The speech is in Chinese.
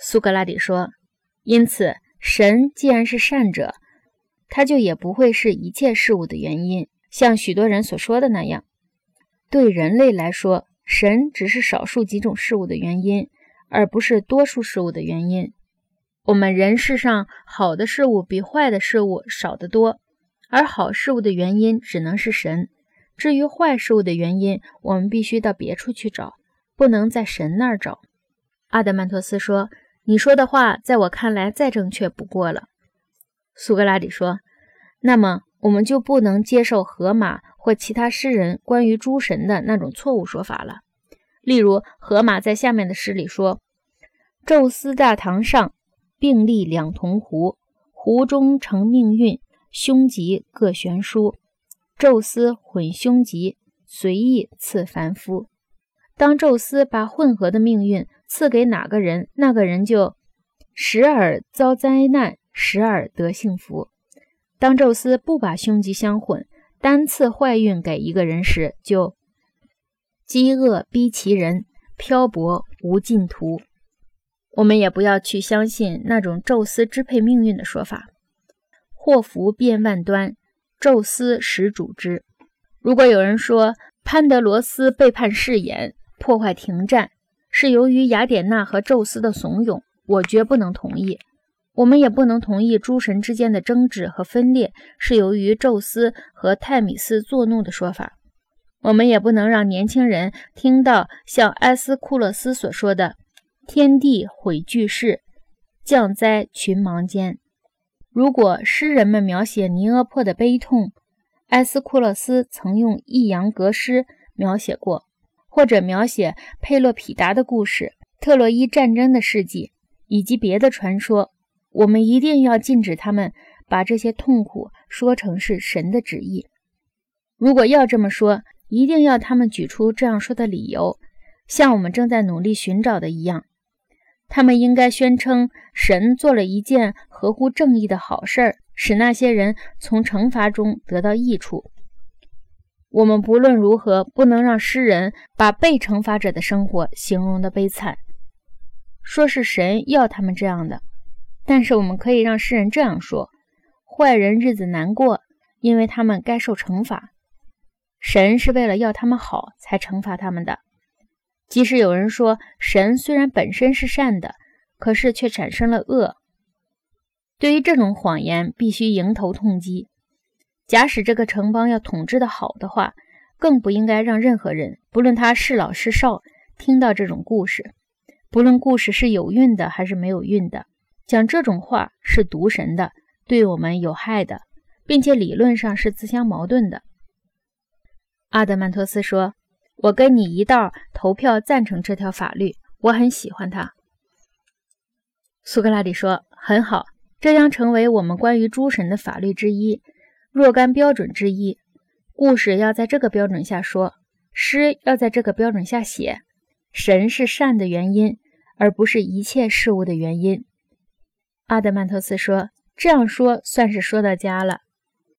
苏格拉底说：“因此，神既然是善者，他就也不会是一切事物的原因，像许多人所说的那样。对人类来说，神只是少数几种事物的原因，而不是多数事物的原因。我们人世上好的事物比坏的事物少得多，而好事物的原因只能是神。至于坏事物的原因，我们必须到别处去找，不能在神那儿找。”阿德曼托斯说：“你说的话，在我看来再正确不过了。”苏格拉底说：“那么，我们就不能接受荷马。”或其他诗人关于诸神的那种错误说法了。例如，荷马在下面的诗里说：“宙斯大堂上并立两铜壶，壶中盛命运，凶吉各悬殊。宙斯混凶吉，随意赐凡夫。当宙斯把混合的命运赐给哪个人，那个人就时而遭灾难，时而得幸福。当宙斯不把凶吉相混，单次坏运给一个人时，就饥饿逼其人，漂泊无尽途。我们也不要去相信那种宙斯支配命运的说法。祸福变万端，宙斯始主之。如果有人说潘德罗斯背叛誓言，破坏停战，是由于雅典娜和宙斯的怂恿，我绝不能同意。我们也不能同意诸神之间的争执和分裂是由于宙斯和泰米斯作怒的说法。我们也不能让年轻人听到像埃斯库勒斯所说的“天地毁巨世，降灾群盲间”。如果诗人们描写尼阿破的悲痛，埃斯库勒斯曾用抑扬格诗描写过，或者描写佩洛匹达的故事、特洛伊战争的事迹以及别的传说。我们一定要禁止他们把这些痛苦说成是神的旨意。如果要这么说，一定要他们举出这样说的理由，像我们正在努力寻找的一样。他们应该宣称神做了一件合乎正义的好事儿，使那些人从惩罚中得到益处。我们不论如何不能让诗人把被惩罚者的生活形容的悲惨，说是神要他们这样的。但是我们可以让诗人这样说：坏人日子难过，因为他们该受惩罚。神是为了要他们好才惩罚他们的。即使有人说神虽然本身是善的，可是却产生了恶。对于这种谎言，必须迎头痛击。假使这个城邦要统治的好的话，更不应该让任何人，不论他是老是少，听到这种故事，不论故事是有韵的还是没有韵的。讲这种话是毒神的，对我们有害的，并且理论上是自相矛盾的。阿德曼托斯说：“我跟你一道投票赞成这条法律，我很喜欢它。”苏格拉底说：“很好，这将成为我们关于诸神的法律之一，若干标准之一。故事要在这个标准下说，诗要在这个标准下写。神是善的原因，而不是一切事物的原因。”阿德曼托斯说：“这样说算是说到家了。”